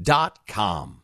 dot com.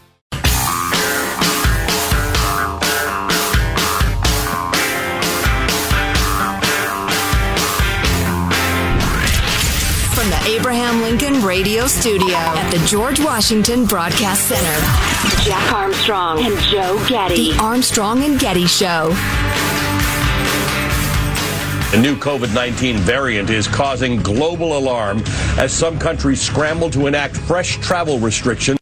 The Abraham Lincoln Radio Studio at the George Washington Broadcast Center, Jack Armstrong and Joe Getty. The Armstrong and Getty Show. A new COVID 19 variant is causing global alarm as some countries scramble to enact fresh travel restrictions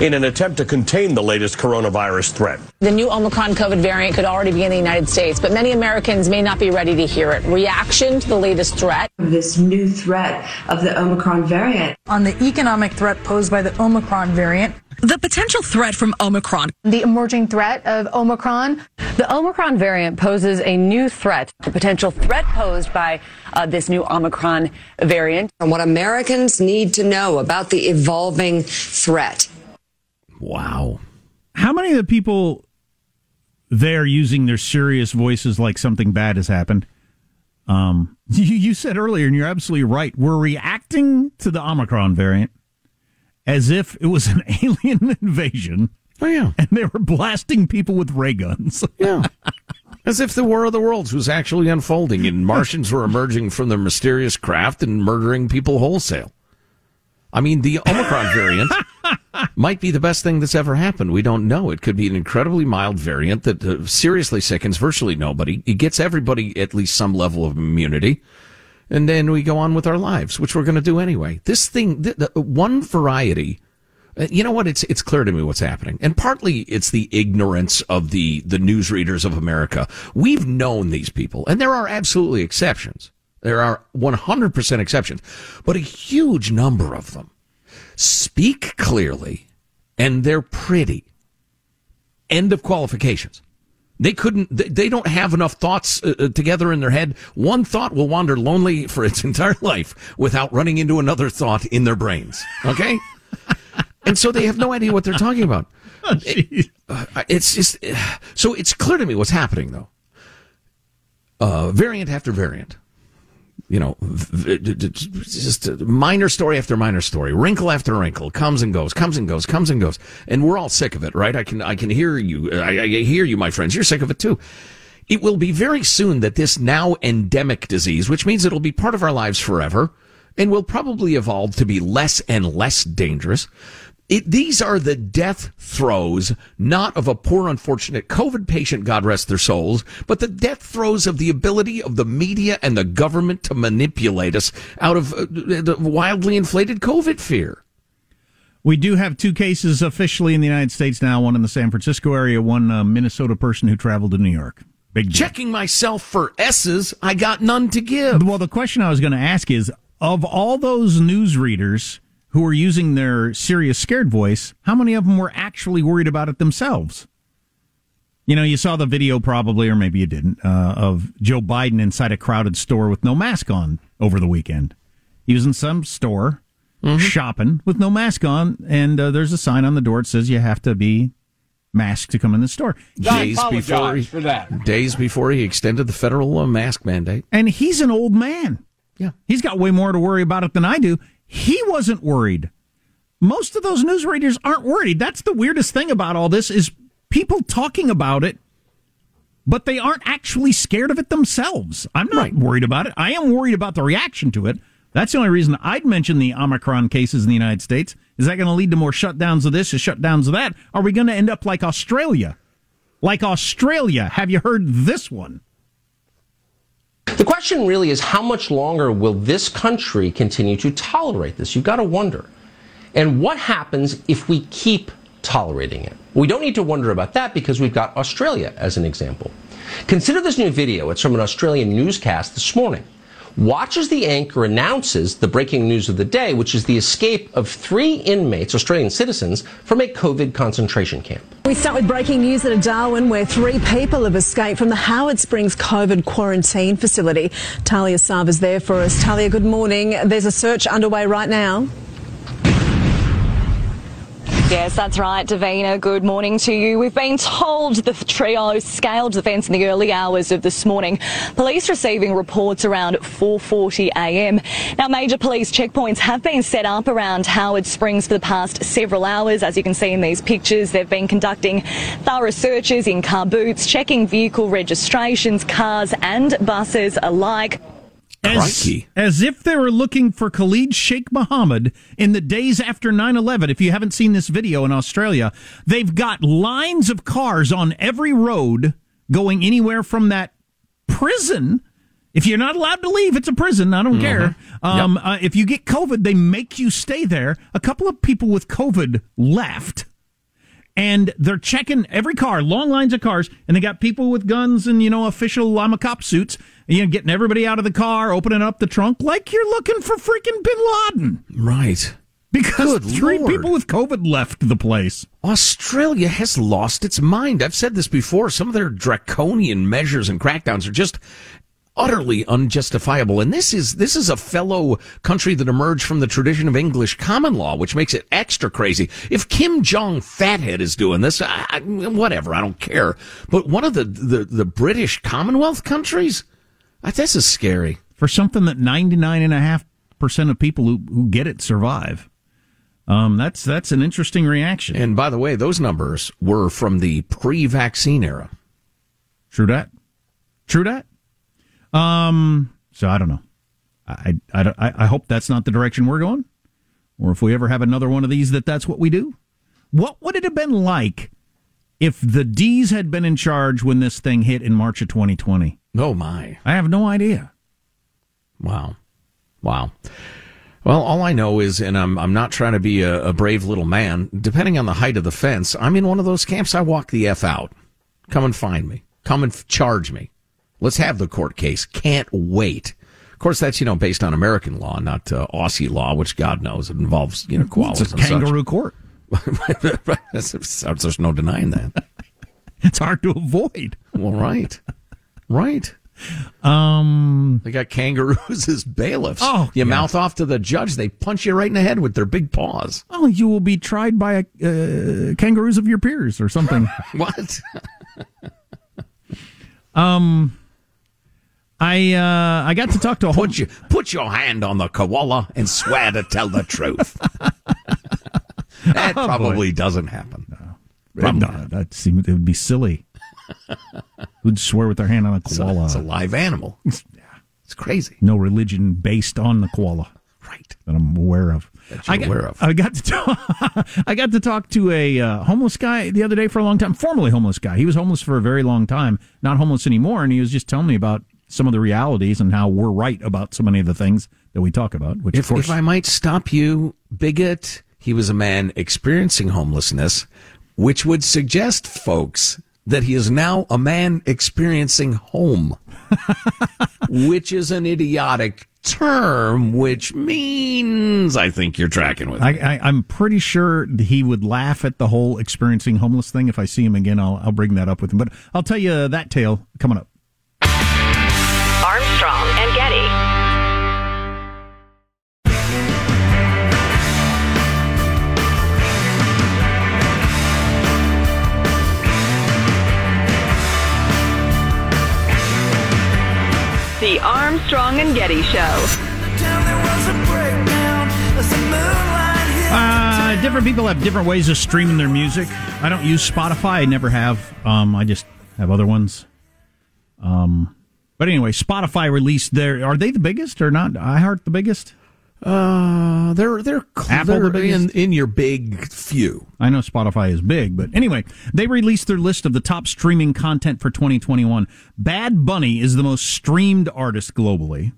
in an attempt to contain the latest coronavirus threat. The new Omicron COVID variant could already be in the United States, but many Americans may not be ready to hear it. Reaction to the latest threat. This new threat of the Omicron variant. On the economic threat posed by the Omicron variant. The potential threat from Omicron. The emerging threat of Omicron. The Omicron variant poses a new threat, the potential threat posed by uh, this new Omicron variant. And what Americans need to know about the evolving threat. Wow. How many of the people there using their serious voices like something bad has happened? Um, you, you said earlier, and you're absolutely right. We're reacting to the Omicron variant as if it was an alien invasion. Oh yeah, and they were blasting people with ray guns. yeah, as if the War of the Worlds was actually unfolding, and Martians were emerging from their mysterious craft and murdering people wholesale. I mean, the Omicron variant might be the best thing that's ever happened. We don't know. It could be an incredibly mild variant that uh, seriously sickens virtually nobody. It gets everybody at least some level of immunity. And then we go on with our lives, which we're going to do anyway. This thing, the, the, one variety, uh, you know what? It's, it's clear to me what's happening. And partly it's the ignorance of the, the newsreaders of America. We've known these people, and there are absolutely exceptions. There are 100% exceptions, but a huge number of them speak clearly and they're pretty. End of qualifications. They couldn't, they don't have enough thoughts uh, together in their head. One thought will wander lonely for its entire life without running into another thought in their brains. Okay? and so they have no idea what they're talking about. Oh, it, uh, it's just, uh, so it's clear to me what's happening though. Uh, variant after variant you know, just minor story after minor story, wrinkle after wrinkle, comes and goes, comes and goes, comes and goes, and we're all sick of it, right? I can, I can hear you. I, I hear you, my friends. You're sick of it too. It will be very soon that this now endemic disease, which means it'll be part of our lives forever, and will probably evolve to be less and less dangerous, it, these are the death throes, not of a poor, unfortunate COVID patient, God rest their souls, but the death throes of the ability of the media and the government to manipulate us out of uh, the wildly inflated COVID fear. We do have two cases officially in the United States now one in the San Francisco area, one uh, Minnesota person who traveled to New York. Big deal. Checking myself for S's, I got none to give. Well, the question I was going to ask is of all those news readers, who were using their serious scared voice, how many of them were actually worried about it themselves? You know, you saw the video probably, or maybe you didn't, uh, of Joe Biden inside a crowded store with no mask on over the weekend. He was in some store shopping with no mask on, and uh, there's a sign on the door that says you have to be masked to come in the store. Days before, he, for that. days before he extended the federal uh, mask mandate. And he's an old man. Yeah. He's got way more to worry about it than I do. He wasn't worried. Most of those news readers aren't worried. That's the weirdest thing about all this is people talking about it, but they aren't actually scared of it themselves. I'm not Right. worried about it. I am worried about the reaction to it. That's the only reason I'd mention the Omicron cases in the United States. Is that going to lead to more shutdowns of this or shutdowns of that? Are we going to end up like Australia? Like Australia. Have you heard this one? The question really is how much longer will this country continue to tolerate this? You've got to wonder. And what happens if we keep tolerating it? We don't need to wonder about that because we've got Australia as an example. Consider this new video. It's from an Australian newscast this morning. Watch as the anchor announces the breaking news of the day, which is the escape of three inmates, Australian citizens, from a COVID concentration camp. We start with breaking news out of Darwin, where three people have escaped from the Howard Springs COVID quarantine facility. Talia Sava's there for us. Talia, good morning. There's a search underway right now. Yes, that's right, Davina. Good morning to you. We've been told the trio scaled the fence in the early hours of this morning. Police receiving reports around 4:40 a.m. Now, major police checkpoints have been set up around Howard Springs for the past several hours. As you can see in these pictures, they've been conducting thorough searches in car boots, checking vehicle registrations, cars and buses alike. As, as if they were looking for Khalid Sheikh Mohammed in the days after 9 11. If you haven't seen this video in Australia, they've got lines of cars on every road going anywhere from that prison. If you're not allowed to leave, it's a prison. I don't care. Um, uh, if you get COVID, they make you stay there. A couple of people with COVID left and they're checking every car, long lines of cars, and they got people with guns and you know official I'm a cop suits, you know, getting everybody out of the car, opening up the trunk like you're looking for freaking Bin Laden Right. because Good three Lord. people with COVID left the place. Australia has lost its mind. I've said this before. Some of their draconian measures and crackdowns are just utterly unjustifiable. And this is this is a fellow country that emerged from the tradition of English common law, which makes it extra crazy. If Kim Jong Fathead is doing this, I, I, whatever, I don't care. But one of the the, the British Commonwealth countries, this is scary. For something that 99.5% of people who, who get it survive. Um, that's that's an interesting reaction. And by the way, those numbers were from the pre-vaccine era. True that. True that. Um, so I don't know. I, I, I, I hope that's not the direction we're going. Or if we ever have another one of these, that that's what we do. What would it have been like if the D's had been in charge when this thing hit in March of 2020? Oh my. I have no idea. Wow. Wow. Well, all I know is, and I'm I'm not trying to be a, a brave little man. Depending on the height of the fence, I'm in one of those camps. I walk the f out. Come and find me. Come and f- charge me. Let's have the court case. Can't wait. Of course, that's you know based on American law, not uh, Aussie law, which God knows it involves you know koalas It's a and such. kangaroo court. There's no denying that. It's hard to avoid. Well, right, right. Um, They got kangaroos as bailiffs. Oh, you yeah. mouth off to the judge, they punch you right in the head with their big paws. oh, you will be tried by uh, kangaroos of your peers or something. What? um, I uh, I got to talk to a whole. Put, you, put your hand on the koala and swear to tell the truth. that Oh, boy. probably doesn't happen. Probably not. That seemed it would be silly. Who'd swear with their hand on a It's a, koala? it's a live animal. It's crazy. no religion based on the koala. Right. That I'm aware of. I got, aware of. I got to talk, I got to talk to a uh, homeless guy the other day for a long time. Formerly homeless guy. He was homeless for a very long time. Not homeless anymore. And he was just telling me about some of the realities and how we're right about so many of the things that we talk about. Which If, of course, if I might stop you, bigot, he was a man experiencing homelessness, which would suggest, folks, that he is now a man experiencing home, which is an idiotic term, which means I think you're tracking with I, me. I, I'm pretty sure he would laugh at the whole experiencing homeless thing. If I see him again, I'll, I'll bring that up with him. But I'll tell you that tale coming up. Armstrong and Getty Show. Uh, different people have different ways of streaming their music. I don't use Spotify. I never have. Um, I just have other ones. Um, but anyway, Spotify released their. Are they the biggest or not? iHeart the biggest? Uh, they're they're Apple they're in in your big few. I know Spotify is big, but anyway, they released their list of the top streaming content for 2021. Bad Bunny is the most streamed artist globally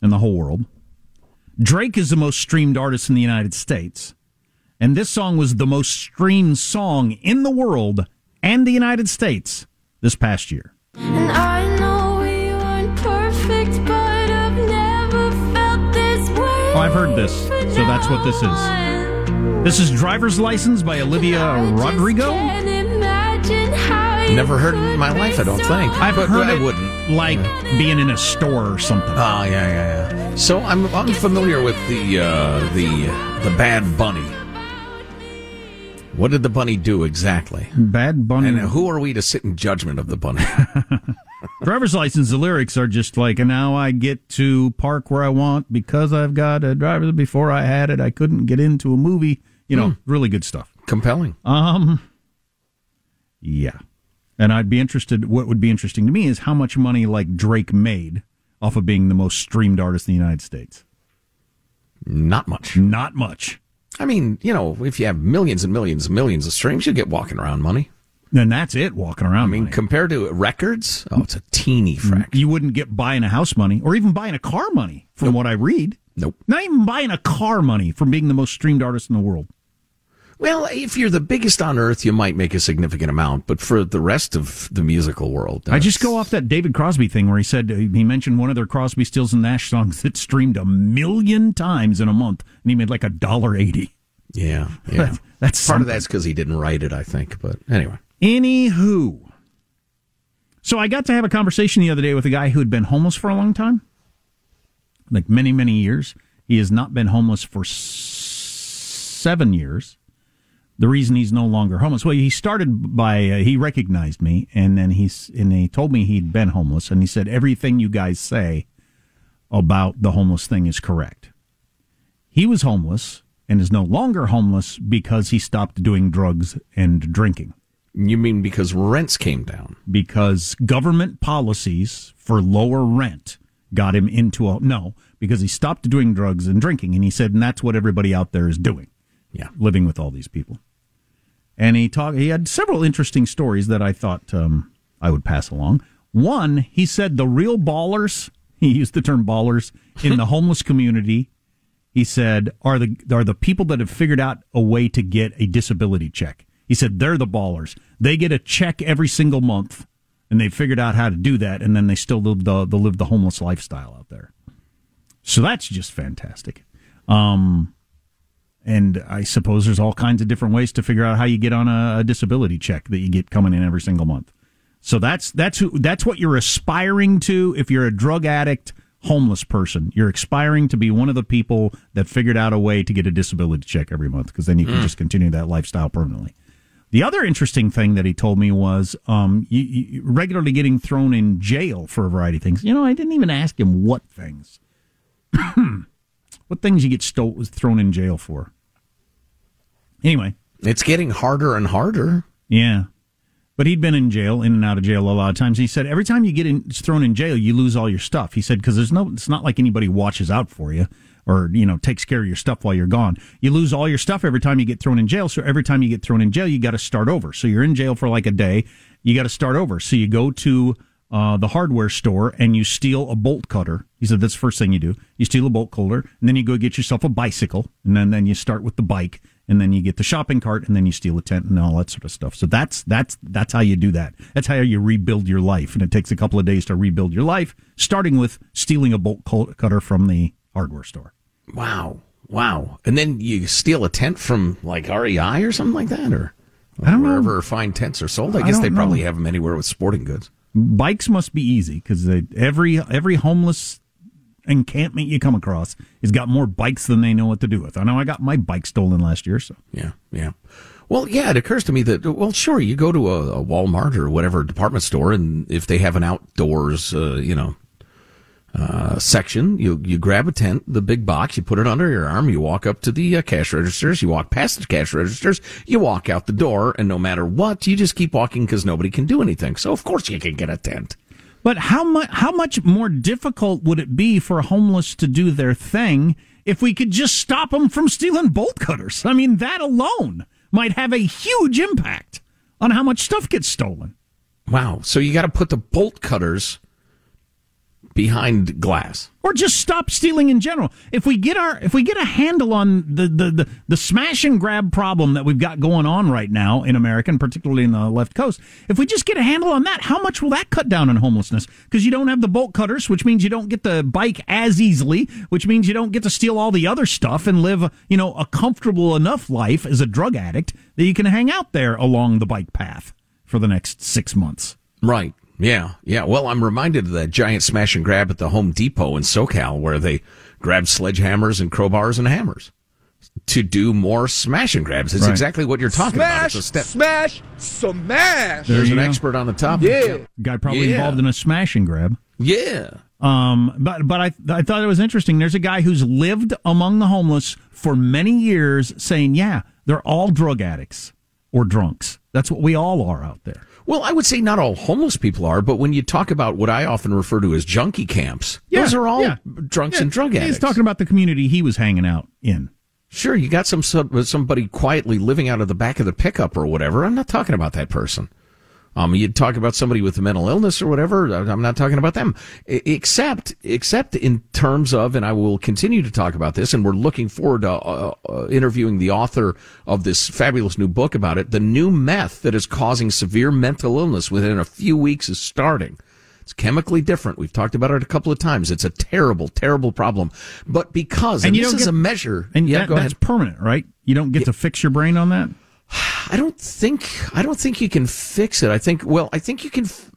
in the whole world. Drake is the most streamed artist in the United States. And this song was the most streamed song in the world and the United States this past year. I've heard this, so that's what this is. This is Driver's License by Olivia Rodrigo. Can't imagine how you Never heard it in my life. I don't think. I've But heard I it wouldn't. like being in a store or something. Oh yeah, yeah, yeah. So I'm unfamiliar with the uh, the the Bad Bunny. What did the bunny do exactly? Bad Bunny. And who are we to sit in judgment of the bunny? Driver's license, the lyrics are just like, and now I get to park where I want because I've got a driver. Before I had it, I couldn't get into a movie. You know, really good stuff. Compelling. Um, yeah. And I'd be interested, what would be interesting to me is how much money like Drake made off of being the most streamed artist in the United States. Not much. Not much. I mean, you know, if you have millions and millions and millions of streams, you get walking around money. And that's it, walking around. I mean, money. compared to records, oh, it's a teeny fraction. you wouldn't get buying a house money or even buying a car money from what I read. Nope. Not even buying a car money from being the most streamed artist in the world. Well, if you're the biggest on earth, you might make a significant amount, but for the rest of the musical world, I just go off that David Crosby thing where he said uh, he mentioned one of their Crosby, Stills and Nash songs that streamed a million times in a month, and he made like a dollar eighty. Yeah, yeah. That's part of that's because he didn't write it, I think. But anyway, Anywho, so I got to have a conversation the other day with a guy who had been homeless for a long time, like many many years. He has not been homeless for s- seven years. The reason he's no longer homeless, well, he started by uh, he recognized me, and then he's and he told me he'd been homeless, and he said everything you guys say about the homeless thing is correct. He was homeless and is no longer homeless because he stopped doing drugs and drinking you mean because rents came down? because government policies for lower rent got him into a no because he stopped doing drugs and drinking and he said and that's what everybody out there is doing Yeah. living with all these people and he talked he had several interesting stories that i thought um, i would pass along one he said the real ballers he used the term ballers in the homeless community he said are the are the people that have figured out a way to get a disability check he said they're the ballers they get a check every single month and they figured out how to do that and then they still live the, they live the homeless lifestyle out there so that's just fantastic um and I suppose there's all kinds of different ways to figure out how you get on a, a disability check that you get coming in every single month. So that's that's who that's what you're aspiring to if you're a drug addict, homeless person. You're aspiring to be one of the people that figured out a way to get a disability check every month because then you can just continue that lifestyle permanently. The other interesting thing that he told me was um, you, you regularly getting thrown in jail for a variety of things. You know, I didn't even ask him what things. what things you get stole, thrown in jail for. Anyway, It's getting harder and harder. yeah. But he'd been in jail, in and out of jail a lot of times. He said every time you get in, thrown in jail, you lose all your stuff. He said because there's no, it's not like anybody watches out for you or you know takes care of your stuff while you're gone. You lose all your stuff every time you get thrown in jail. So every time you get thrown in jail, you got to start over. So you're in jail for like a day. You got to start over. So you go to uh, the hardware store and you steal a bolt cutter. He said that's the first thing you do. You steal a bolt cutter, and then you go get yourself a bicycle, and then then you start with the bike, and then you get the shopping cart, and then you steal a tent and all that sort of stuff. So that's that's that's how you do that. That's how you rebuild your life, and it takes a couple of days to rebuild your life, starting with stealing a bolt cutter from the hardware store. Wow. Wow. And then you steal a tent from like REI or something like that, or I don't know. wherever fine tents are sold. I I guess they probably know. have them anywhere with sporting goods. Bikes must be easy because every every homeless encampment you come across has got more bikes than they know what to do with. I know I got my bike stolen last year, so Yeah, yeah. Well, yeah, it occurs to me that, well, sure, you go to a, a Walmart or whatever department store, and if they have an outdoors, uh, you know, uh, section. You you grab a tent, the big box, you put it under your arm. You walk up to the uh, cash registers. You walk past the cash registers. You walk out the door, and no matter what, you just keep walking because nobody can do anything. So of course you can get a tent. But how much how much more difficult would it be for homeless to do their thing if we could just stop them from stealing bolt cutters? I mean, that alone might have a huge impact on how much stuff gets stolen. Wow. So you got to put the bolt cutters behind glass. or just stop stealing in general. If we get our if we get a handle on the the, the, the smash and grab problem that we've got going on right now in America, and particularly in the left coast, if we just get a handle on that, how much will that cut down on homelessness? Because you don't have the bolt cutters, which means you don't get the bike as easily, which means you don't get to steal all the other stuff and live, you know, a comfortable enough life as a drug addict that you can hang out there along the bike path for the next six months. Right. Yeah. Yeah. Well, I'm reminded of that giant smash and grab at the Home Depot in SoCal where they grabbed sledgehammers and crowbars and hammers to do more smash and grabs. It's Right. exactly what you're talking about. Smash, It's a step. smash, smash. There's an go. expert on the topic. Yeah. Guy probably Yeah. involved in a smash and grab. Yeah. Um, but but I I thought it was interesting. There's a guy who's lived among the homeless for many years, saying, "Yeah, they're all drug addicts or drunks. That's what we all are out there." Well, I would say not all homeless people are, but when you talk about what I often refer to as junkie camps, those are all yeah. drunks Yeah, and drug addicts. He's talking about the community he was hanging out in. Sure, you got some somebody quietly living out of the back of the pickup or whatever. I'm not talking about that person. Um, you'd talk about somebody with a mental illness or whatever. I'm not talking about them, except except in terms of, and I will continue to talk about this. And we're looking forward to uh, uh, interviewing the author of this fabulous new book about it. The new meth that is causing severe mental illness within a few weeks is starting. It's chemically different. We've talked about it a couple of times. It's a terrible, terrible problem. But because, and, you this don't is get- a measure, and yeah, that- go that's permanent, right? You don't get to fix your brain on that. I don't think I don't think you can fix it. I think well, I think you can. f-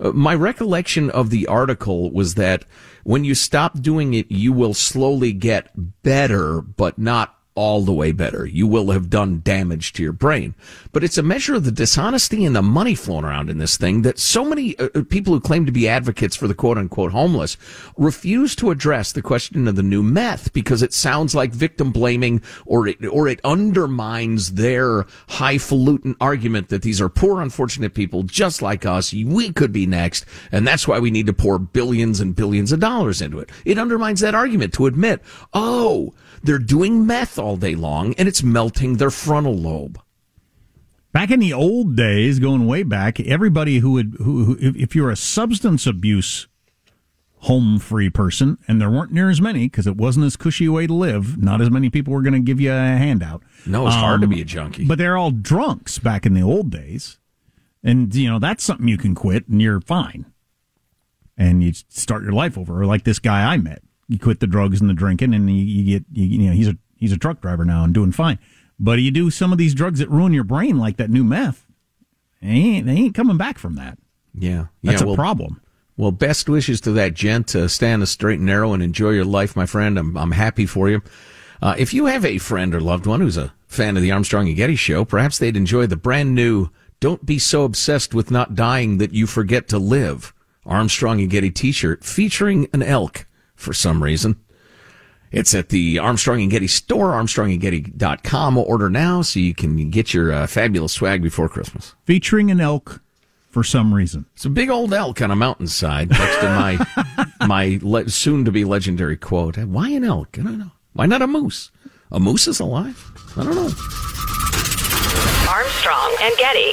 Uh, my recollection of the article was that when you stop doing it, you will slowly get better, but not all the way better. You will have done damage to your brain. But it's a measure of the dishonesty and the money flowing around in this thing that so many uh, uh, people who claim to be advocates for the quote unquote homeless refuse to address the question of the new meth because it sounds like victim blaming or it, or it undermines their highfalutin argument that these are poor, unfortunate people just like us. We could be next. And that's why we need to pour billions and billions of dollars into it. It undermines that argument to admit, oh, they're doing meth all day long and it's melting their frontal lobe. Back in the old days, going way back, everybody who would who, who if, you're a substance abuse home free person, and there weren't near as many because it wasn't as cushy a way to live. Not as many people were going to give you a handout. No, it's hard to Um, be a junkie. But they're all drunks back in the old days, and you know that's something you can quit and you're fine, and you start your life over. Or like this guy I met, you quit the drugs and the drinking, and you, you get you, you know he's a he's a truck driver now and doing fine. But you do some of these drugs that ruin your brain, like that new meth. They ain't, they ain't coming back from that. Yeah. That's yeah, a well- problem. Well, best wishes to that gent to stay on the straight and narrow and enjoy your life, my friend. I'm, I'm happy for you. Uh, if you have a friend or loved one who's a fan of the Armstrong and Getty show, perhaps they'd enjoy the brand new Don't Be So Obsessed with Not Dying That You Forget to Live Armstrong and Getty t-shirt featuring an elk for some reason. It's at the Armstrong and Getty store, armstrongandgetty.com. Order now so you can get your uh, fabulous swag before Christmas. Featuring an elk for some reason. It's a big old elk on a mountainside next to my my le- soon to be legendary quote. Why an elk? I don't know. Why not a moose? A moose is alive. I don't know. Armstrong and Getty.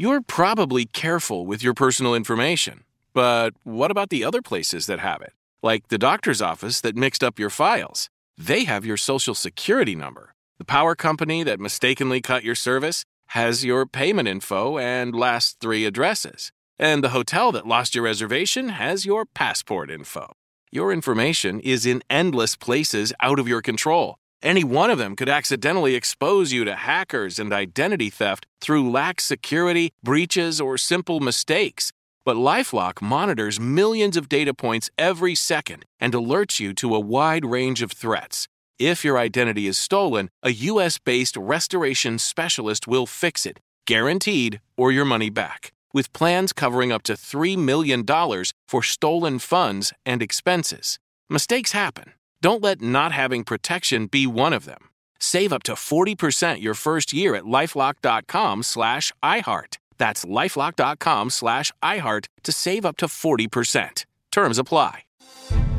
You're probably careful with your personal information, but what about the other places that have it? Like the doctor's office that mixed up your files. They have your social security number. The power company that mistakenly cut your service has your payment info and last three addresses. And the hotel that lost your reservation has your passport info. Your information is in endless places out of your control. Any one of them could accidentally expose you to hackers and identity theft through lax security, breaches, or simple mistakes. But Lifelock monitors millions of data points every second and alerts you to a wide range of threats. If your identity is stolen, a US based restoration specialist will fix it, guaranteed, or your money back. With plans covering up to $3 million for stolen funds and expenses. Mistakes happen. Don't let not having protection be one of them. Save up to 40% your first year at lifelock.com slash iHeart. That's lifelock.com slash iHeart to save up to 40%. Terms apply.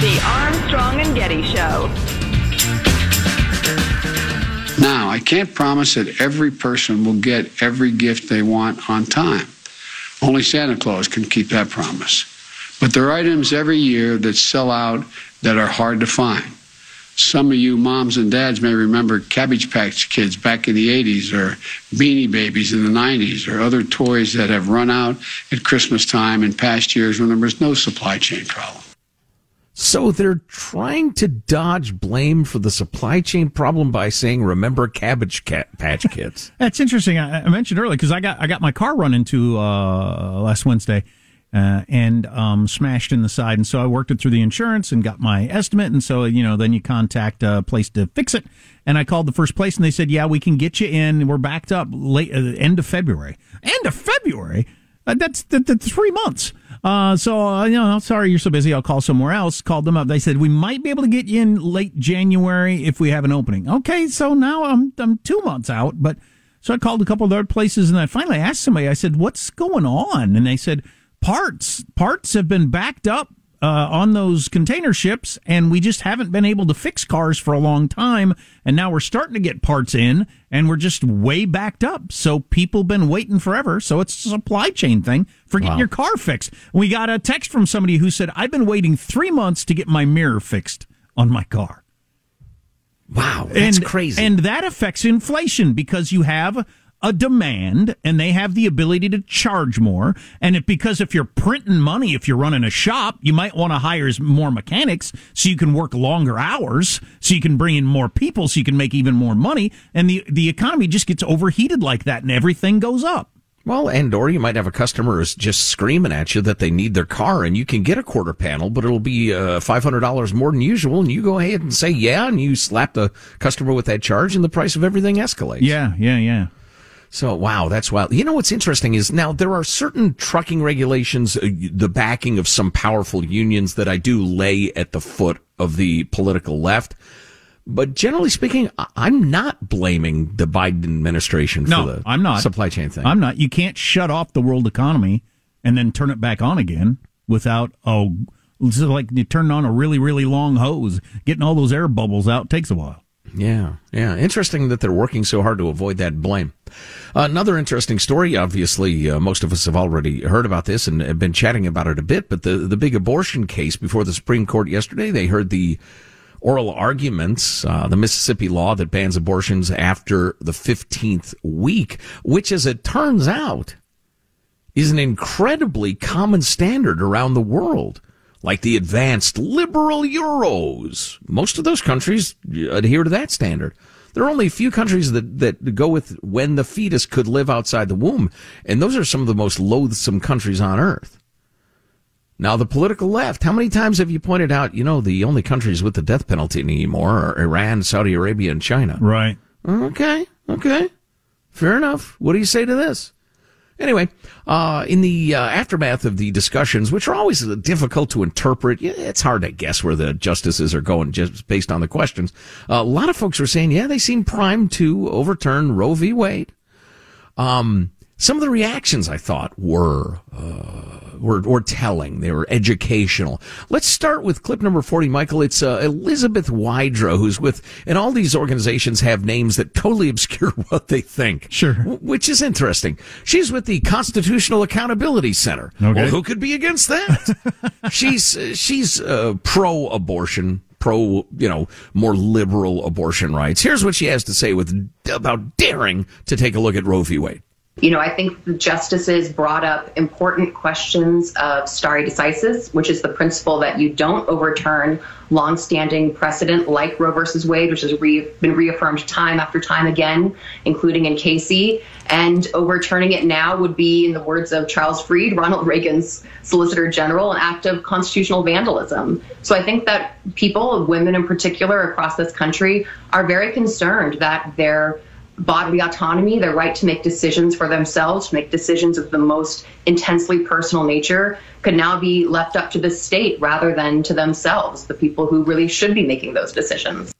The Armstrong and Getty Show. Now, I can't promise that every person will get every gift they want on time. Only Santa Claus can keep that promise. But there are items every year that sell out that are hard to find. Some of you moms and dads may remember Cabbage Patch Kids back in the 80s or Beanie Babies in the 90s or other toys that have run out at Christmas time in past years when there was no supply chain problem. So they're trying to dodge blame for the supply chain problem by saying, "Remember Cabbage Patch Kids." That's interesting. I, I mentioned earlier because I got I got my car run into uh, last Wednesday uh, and um, smashed in the side, and so I worked it through the insurance and got my estimate, and so you know then you contact a place to fix it, and I called the first place, and they said, "Yeah, we can get you in. We're backed up late uh, end of February. End of February." Uh, that's the, the three months. Uh, so, uh, you know, sorry you're so busy. I'll call somewhere else. Called them up. They said we might be able to get you in late January if we have an opening. Okay, so now I'm I'm two months out. But so I called a couple of other places, and I finally asked somebody. I said, "What's going on?" And they said, "Parts parts have been backed up." Uh, on those container ships, and we just haven't been able to fix cars for a long time. And now we're starting to get parts in, and we're just way backed up. So people been waiting forever. So it's a supply chain thing for getting Wow. your car fixed. We got a text from somebody who said, "I've been waiting three months to get my mirror fixed on my car." Wow, that's and, crazy. And that affects inflation because you have a demand and they have the ability to charge more. And if, because if you're printing money, if you're running a shop, you might want to hire more mechanics so you can work longer hours, so you can bring in more people, so you can make even more money. And the, the economy just gets overheated like that and everything goes up. Well, and or you might have a customer who's just screaming at you that they need their car, and you can get a quarter panel, but it'll be uh, five hundred dollars more than usual, and you go ahead and say yeah, and you slap the customer with that charge, and the price of everything escalates. Yeah, yeah, yeah. So wow, that's wild. You know what's interesting is now there are certain trucking regulations, uh, the backing of some powerful unions that I do lay at the foot of the political left. But generally speaking, I'm not blaming the Biden administration for No, the I'm not. supply chain thing. I'm not. You can't shut off the world economy and then turn it back on again without oh, it's like you turn on a really really long hose. Getting all those air bubbles out takes a while. Yeah, yeah. Interesting that they're working so hard to avoid that blame. Another interesting story. Obviously, uh, most of us have already heard about this and have been chatting about it a bit. But the the big abortion case before the Supreme Court yesterday, they heard the oral arguments, uh, the Mississippi law that bans abortions after the fifteenth week, which, as it turns out, is an incredibly common standard around the world. Like the advanced liberal Euros. Most of those countries adhere to that standard. There are only a few countries that, that go with when the fetus could live outside the womb, and those are some of the most loathsome countries on earth. Now, the political left, how many times have you pointed out, you know, the only countries with the death penalty anymore are Iran, Saudi Arabia, and China? Right. Okay, okay. Fair enough. What do you say to this? Anyway, uh, in the uh, aftermath of the discussions, which are always difficult to interpret, it's hard to guess where the justices are going just based on the questions. Uh, a lot of folks were saying, yeah, they seem primed to overturn Roe v. Wade. Um, some of the reactions I thought were, uh, were, were telling. They were educational. Let's start with clip number 40, Michael. It's uh, Elizabeth Wydra, who's with, and all these organizations have names that totally obscure what they think. Sure. Which is interesting. She's with the Constitutional Accountability Center. Okay. Well, who could be against that? she's, uh, she's uh, pro abortion pro, you know, more liberal abortion rights. Here's what she has to say with about daring to take a look at Roe v. Wade. You know, I think the justices brought up important questions of stare decisis, which is the principle that you don't overturn longstanding precedent like Roe versus Wade, which has re- been reaffirmed time after time again, including in Casey. And overturning it now would be, in the words of Charles Fried, Ronald Reagan's Solicitor General, an act of constitutional vandalism. So I think that people, women in particular across this country, are very concerned that their bodily autonomy, their right to make decisions for themselves, to make decisions of the most intensely personal nature, could now be left up to the state rather than to themselves, the people who really should be making those decisions.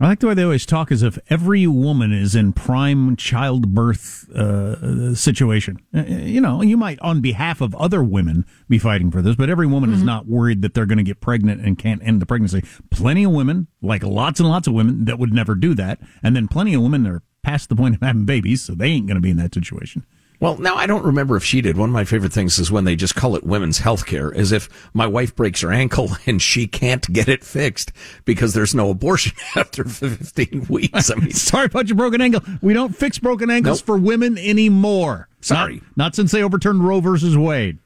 I like the way they always talk as if every woman is in prime childbirth uh, situation. Uh, You know, you might, on behalf of other women, be fighting for this, but every woman is not worried that they're going to get pregnant and can't end the pregnancy. Plenty of women, like lots and lots of women, that would never do that, and then plenty of women that are past the point of having babies, so they ain't going to be in that situation. Well, now I don't remember if she did. One of my favorite things is when they just call it women's health care, as if my wife breaks her ankle and she can't get it fixed because there's no abortion after 15 weeks. I mean, Sorry about your broken ankle. We don't fix broken ankles Nope. for women anymore. Sorry. Not, not since they overturned Roe versus Wade.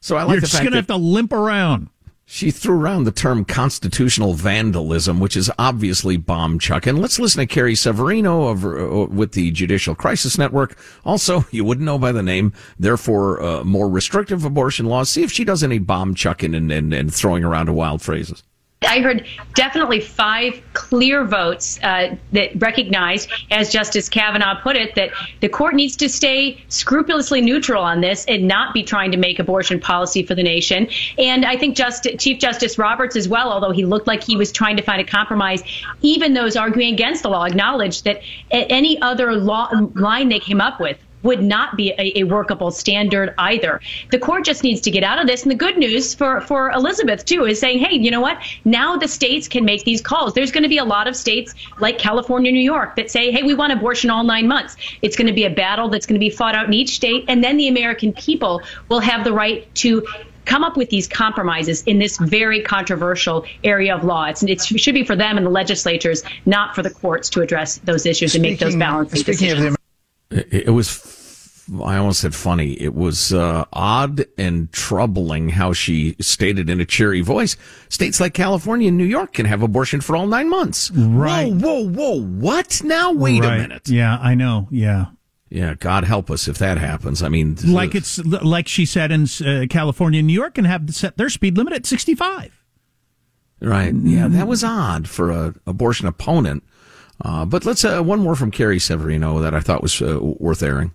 so I like You're just going to have to limp around. She threw around the term constitutional vandalism, which is obviously bomb chucking. Let's listen to Carrie Severino of, uh, with the Judicial Crisis Network. Also, you wouldn't know by the name, therefore, uh, more restrictive abortion laws. See if she does any bomb chucking and, and, and throwing around wild phrases. I heard definitely five clear votes uh, that recognized, as Justice Kavanaugh put it, that the court needs to stay scrupulously neutral on this and not be trying to make abortion policy for the nation. And I think Just- Chief Justice Roberts as well, although he looked like he was trying to find a compromise, even those arguing against the law acknowledged that any other law line they came up with would not be a, a workable standard either. The court just needs to get out of this. And the good news for, for Elizabeth, too, is saying, hey, you know what? Now the states can make these calls. There's going to be a lot of states like California, New York that say, hey, we want abortion all nine months. It's going to be a battle that's going to be fought out in each state. And then the American people will have the right to come up with these compromises in this very controversial area of law. It's, it's, it should be for them and the legislatures, not for the courts to address those issues and make those balancing decisions. It, it was I almost said funny. It was uh, odd and troubling how she stated in a cheery voice states like California and New York can have abortion for all nine months. Right. Whoa, whoa, whoa. What? Now, wait Right. a minute. Yeah, I know. Yeah. Yeah, God help us if that happens. I mean, Like it's like she said in uh, California, and New York can have set their speed limit at 65. Right. Yeah, that was odd for a abortion opponent. Uh, but let's uh, one more from Carrie Severino that I thought was uh, worth airing.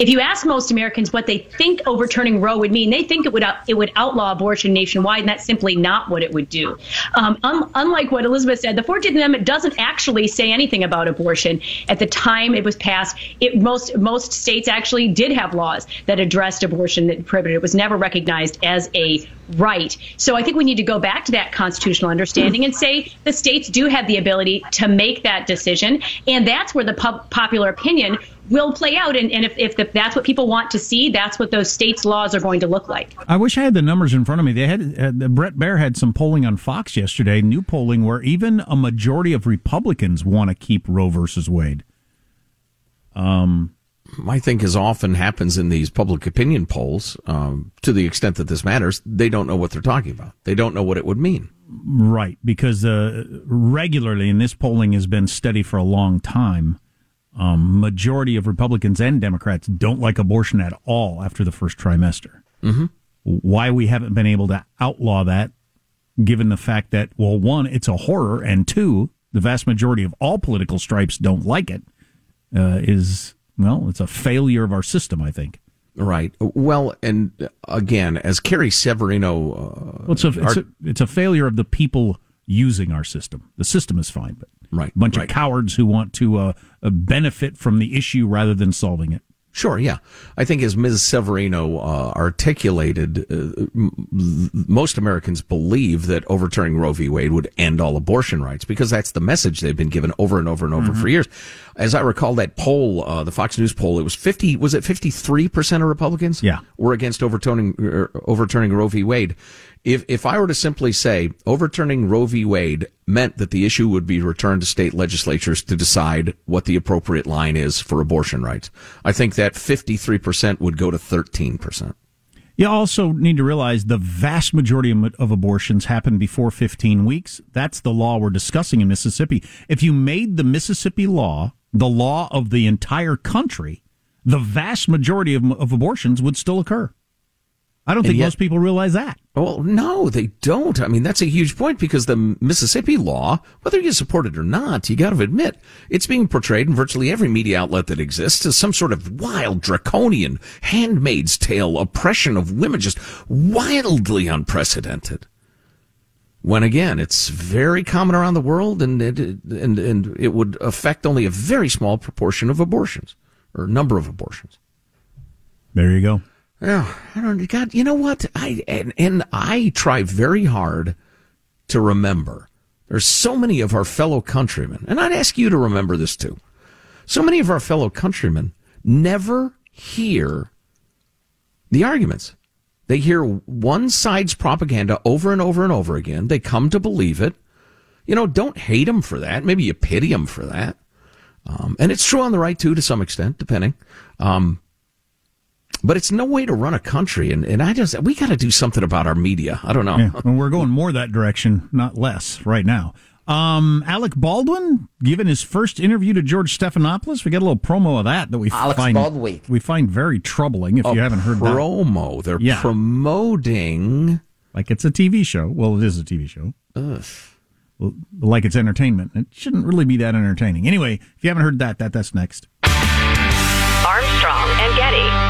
If you ask most Americans what they think overturning Roe would mean, they think it would it would outlaw abortion nationwide, and that's simply not what it would do. Um, un- unlike what Elizabeth said, the Fourteenth Amendment doesn't actually say anything about abortion. At the time it was passed, it, most most states actually did have laws that addressed abortion that prohibited. It was never recognized as a right. So I think we need to go back to that constitutional understanding and say the states do have the ability to make that decision, and that's where the popular opinion will play out. And, and if, if the, that's what people want to see, that's what those states' laws are going to look like. I wish I had the numbers in front of me. They had uh, Bret Baier had some polling on Fox yesterday, new polling where even a majority of Republicans want to keep Roe versus Wade. Um, I think, as often happens in these public opinion polls, um, to the extent that this matters, they don't know what they're talking about. They don't know what it would mean. Right, because uh, regularly, and this polling has been steady for a long time, um, majority of Republicans and Democrats don't like abortion at all after the first trimester. Mm-hmm. Why we haven't been able to outlaw that, given the fact that, well, one, it's a horror, and two, the vast majority of all political stripes don't like it, uh, is, well, it's a failure of our system, I think. Right. Well, and uh, again, as Carrie Severino, uh, Well, it's a, it's, a, it's a failure of the people using our system. The system is fine, but right, a bunch right. of cowards who want to uh, uh, benefit from the issue rather than solving it. Sure, yeah. I think as Ms. Severino uh, articulated, uh, m- most Americans believe that overturning Roe v. Wade would end all abortion rights because that's the message they've been given over and over and over Mm-hmm. for years. As I recall that poll, uh, the Fox News poll, it was 50, was it 53% of Republicans? Yeah. Were against overturning, er, overturning Roe v. Wade. If, if I were to simply say overturning Roe v. Wade meant that the issue would be returned to state legislatures to decide what the appropriate line is for abortion rights, I think that 53% would go to 13%. You also need to realize the vast majority of, abortions happen before 15 weeks. That's the law we're discussing in Mississippi. If you made the Mississippi law the law of the entire country, the vast majority of, of abortions would still occur. I don't And think yet- most people realize that. Well, no, they don't. I mean, that's a huge point because the Mississippi law, whether you support it or not, you got to admit, it's being portrayed in virtually every media outlet that exists as some sort of wild, draconian, handmaid's tale oppression of women, just wildly unprecedented. When again, it's very common around the world and it, and, and it would affect only a very small proportion of abortions or number of abortions. There you go. Yeah, I don't. God, you know what? I and, and I try very hard to remember. There's so many of our fellow countrymen, and I'd ask you to remember this too. So many of our fellow countrymen never hear the arguments. They hear one side's propaganda over and over and over again. They come to believe it. You know, don't hate them for that. Maybe you pity them for that. Um, and it's true on the right too, to some extent, depending. Um, but it's no way to run a country. And, and I just, we got to do something about our media. I don't know. Yeah, and we're going more that direction, not less, right now. Um, Alec Baldwin giving his first interview to George Stephanopoulos. We got a little promo of that that we Alex find Baldwin. we find very troubling. If A you haven't heard that promo, they're Yeah. promoting like it's a TV show. Well, it is a TV show. Ugh. Well, like it's entertainment. It shouldn't really be that entertaining. Anyway, if you haven't heard that, that that's next. Armstrong and Getty.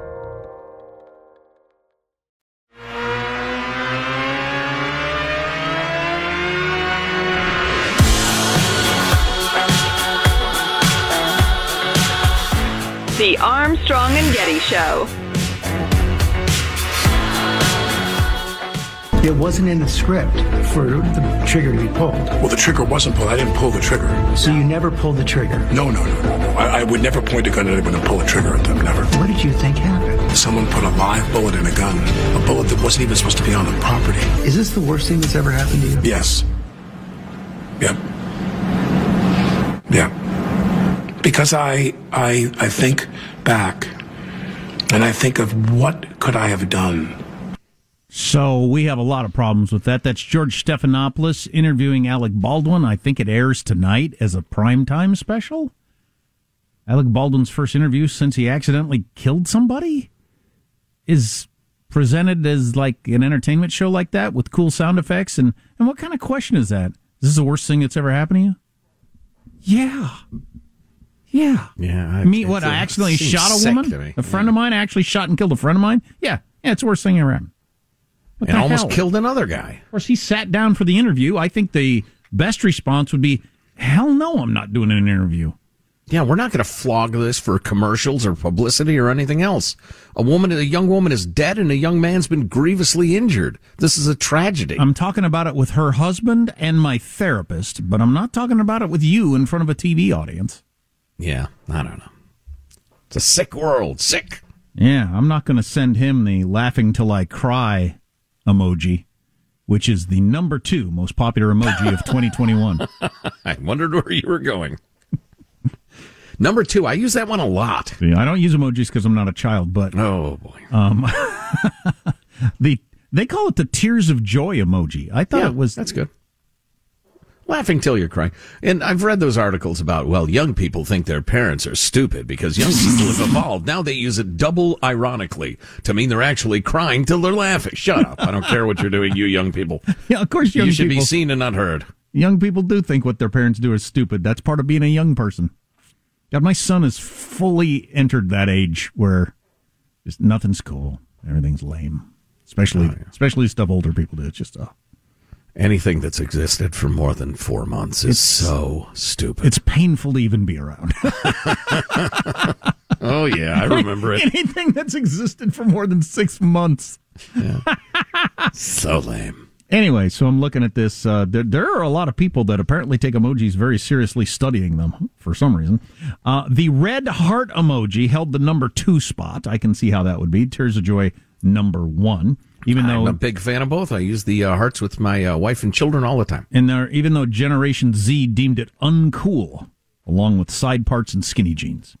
The Armstrong and Getty Show. It wasn't in the script for the trigger to be pulled. Well, the trigger wasn't pulled. I didn't pull the trigger. So you never pulled the trigger? No, no, no, no, no. I, I would never point a gun at anyone and pull a trigger at them. Never. What did you think happened? Someone put a live bullet in a gun, a bullet that wasn't even supposed to be on the property. Is this the worst thing that's ever happened to you? Yes. Yep. Yeah. Because I, I, I think back, and I think of what could I have done. So we have a lot of problems with that. That's George Stephanopoulos interviewing Alec Baldwin. I think it airs tonight as a primetime special. Alec Baldwin's first interview since he accidentally killed somebody is presented as like an entertainment show like that with cool sound effects. And, and what kind of question is that? Is this the worst thing that's ever happened to you? Yeah. Yeah. Yeah. I mean, what? I uh, accidentally shot a woman? A friend of mine I actually shot and killed a friend of mine? Yeah. Yeah, it's the worst thing ever happened. What and almost hell? killed another guy. Of course, he sat down for the interview. I think the best response would be, hell no, I'm not doing an interview. Yeah, we're not going to flog this for commercials or publicity or anything else. A woman, a young woman is dead and a young man's been grievously injured. This is a tragedy. I'm talking about it with her husband and my therapist, but I'm not talking about it with you in front of a TV audience. Yeah, I don't know. It's a sick world. Sick. Yeah, I'm not going to send him the laughing till I cry emoji, which is the number two most popular emoji of 2021. I wondered where you were going. Number two, I use that one a lot. Yeah, I don't use emojis because I'm not a child, but oh boy, um, the they call it the tears of joy emoji. I thought Yeah, it was that's good. Laughing till you're crying. And I've read those articles about, well, young people think their parents are stupid because young people have evolved. Now they use it double ironically to mean they're actually crying till they're laughing. Shut up. I don't care what you're doing, you young people. Yeah, of course, young you should people. be seen and not heard. Young people do think what their parents do is stupid. That's part of being a young person. God, my son has fully entered that age where just nothing's cool. Everything's lame. Especially, Oh, especially stuff older people do. It's just, uh, Anything that's existed for more than four months is so stupid. it's painful to even be around. oh, yeah, I remember it. Anything that's existed for more than six months. so lame. Anyway, so I'm looking at this. Uh, there, there are a lot of people that apparently take emojis very seriously, studying them for some reason. Uh, the red heart emoji held the number two spot. I can see how that would be. Tears of joy, number one. Even I'm though, a big fan of both. I use the uh, hearts with my uh, wife and children all the time. and there, even though Generation Z deemed it uncool, along with side parts and skinny jeans.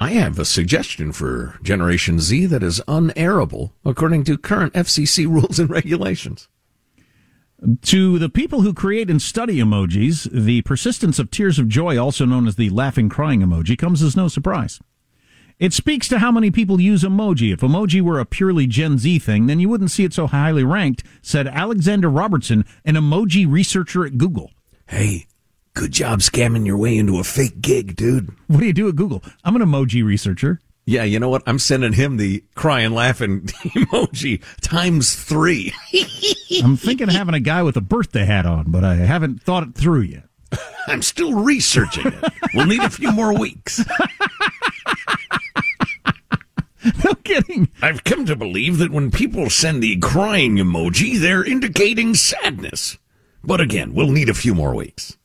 I have a suggestion for Generation Z that is unairable according to current FCC rules and regulations. To the people who create and study emojis, the persistence of tears of joy, also known as the laughing crying emoji, comes as no surprise. It speaks to how many people use emoji. If emoji were a purely Gen Z thing, then you wouldn't see it so highly ranked, said Alexander Robertson, an emoji researcher at Google. Hey, good job scamming your way into a fake gig, dude. What do you do at Google? I'm an emoji researcher. Yeah, you know what? I'm sending him the crying, laughing emoji times three. I'm thinking of having a guy with a birthday hat on, but I haven't thought it through yet. I'm still researching it. We'll need a few more weeks. no kidding. I've come to believe that when people send the crying emoji, they're indicating sadness. But again, we'll need a few more weeks.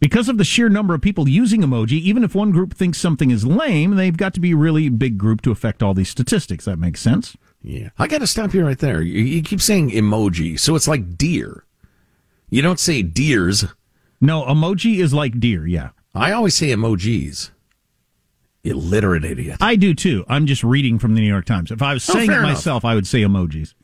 Because of the sheer number of people using emoji, even if one group thinks something is lame, they've got to be a really big group to affect all these statistics. That makes sense. Yeah. I got to stop you right there. You, you keep saying emoji, so it's like deer. You don't say deers. No, emoji is like deer, yeah. I always say emojis. Illiterate idiot. I do too. I'm just reading from the New York Times. If I was Oh, saying it fair enough. myself, I would say emojis.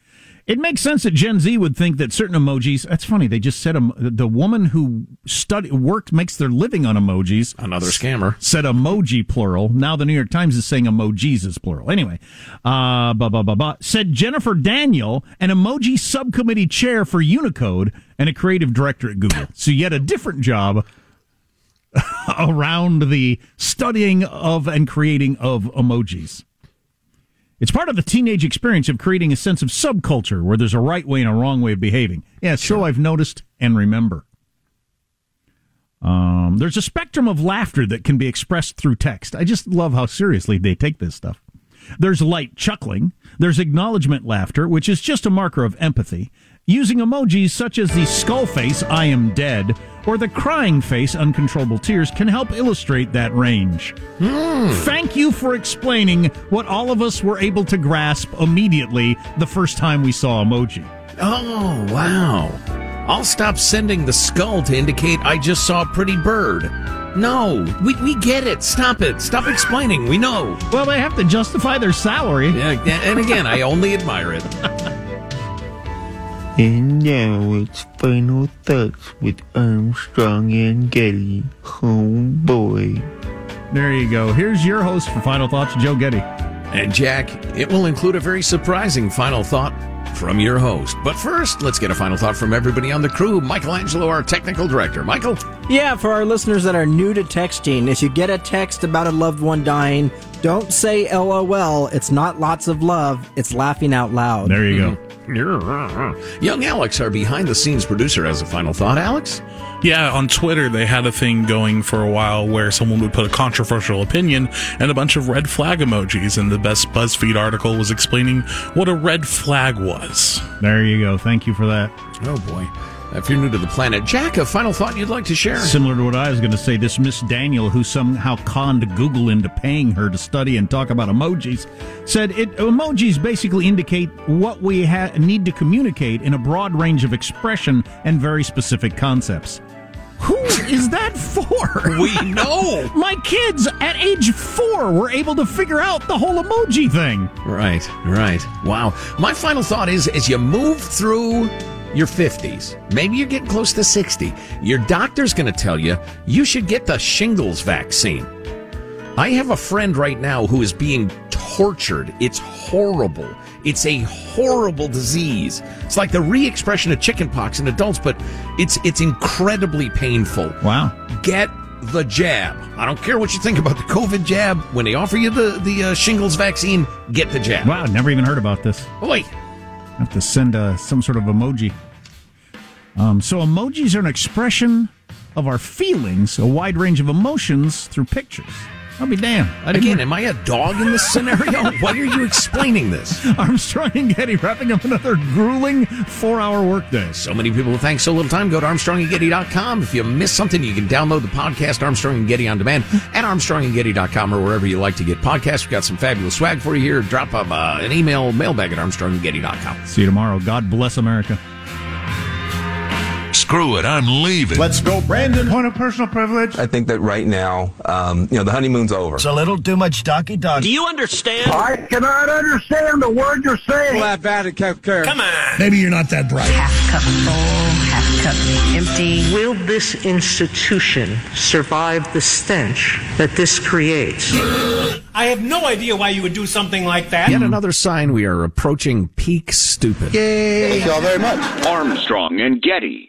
It makes sense that Gen Z would think that certain emojis. That's funny. They just said em- the woman who study worked makes their living on emojis. Another scammer said emoji plural. Now the New York Times is saying emojis is plural. Anyway, uh, blah, blah, blah, blah. Said Jennifer Daniel, an emoji subcommittee chair for Unicode and a creative director at Google. So yet a different job around the studying of and creating of emojis. It's part of the teenage experience of creating a sense of subculture where there's a right way and a wrong way of behaving. Yeah, so I've noticed and remember. Um, there's a spectrum of laughter that can be expressed through text. I just love how seriously they take this stuff. There's light chuckling. There's acknowledgement laughter, which is just a marker of empathy. Using emojis such as the skull face, I am dead, or the crying face, uncontrollable tears, can help illustrate that range. Hmm. Thank you for explaining what all of us were able to grasp immediately the first time we saw emoji. Oh, wow. I'll stop sending the skull to indicate I just saw a pretty bird. No, we, we get it. Stop it. Stop explaining. We know. Well, they have to justify their salary. Yeah, and again, I only admire it. And now it's final thoughts with Armstrong and Getty. Oh boy. There you go. Here's your host for Final Thoughts, Joe Getty. And Jack, it will include a very surprising final thought from your host. But first, let's get a final thought from everybody on the crew. Michael Angelo, our technical director. Michael? Yeah, for our listeners that are new to texting, if you get a text about a loved one dying, don't say LOL. It's not lots of love, it's laughing out loud. There you go. Mm-hmm. Young Alex, our behind the scenes producer, has a final thought. Alex? Yeah, on Twitter, they had a thing going for a while where someone would put a controversial opinion and a bunch of red flag emojis, and the best BuzzFeed article was explaining what a red flag was. There you go. Thank you for that. Oh, boy. If you're new to the planet, Jack, a final thought you'd like to share? Similar to what I was going to say, this Miss Daniel, who somehow conned Google into paying her to study and talk about emojis, said it emojis basically indicate what we ha- need to communicate in a broad range of expression and very specific concepts. Who is that for? We know. My kids at age four were able to figure out the whole emoji thing. Right, right. Wow. My final thought is as you move through your 50s, maybe you're getting close to 60, your doctor's going to tell you you should get the shingles vaccine. I have a friend right now who is being tortured. It's horrible. It's a horrible disease. It's like the re-expression of chickenpox in adults, but it's it's incredibly painful. Wow. Get the jab. I don't care what you think about the COVID jab. When they offer you the the uh, shingles vaccine, get the jab. Wow, never even heard about this. Wait, have to send uh, some sort of emoji. Um, so emojis are an expression of our feelings, a wide range of emotions through pictures. I'll be damned. I Again, am I a dog in this scenario? Why are you explaining this? Armstrong and Getty wrapping up another grueling four-hour workday. So many people thank so little time. Go to ArmstrongandGetty.com. If you miss something, you can download the podcast Armstrong and Getty on demand at ArmstrongandGetty.com or wherever you like to get podcasts. We've got some fabulous swag for you here. Drop uh, an email, mailbag at ArmstrongandGetty.com. See you tomorrow. God bless America. Screw it, I'm leaving. Let's go, Brandon. Point of personal privilege. I think that right now, um, you know, the honeymoon's over. It's a little too much donkey dog. Do you understand? I cannot understand the word you're saying. Laugh at it, Come on. Maybe you're not that bright. Half cup full, half cup empty. Will this institution survive the stench that this creates? I have no idea why you would do something like that. Yet another sign we are approaching peak stupid. Yay. Thank you all very much. Armstrong and Getty.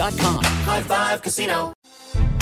High Five Casino.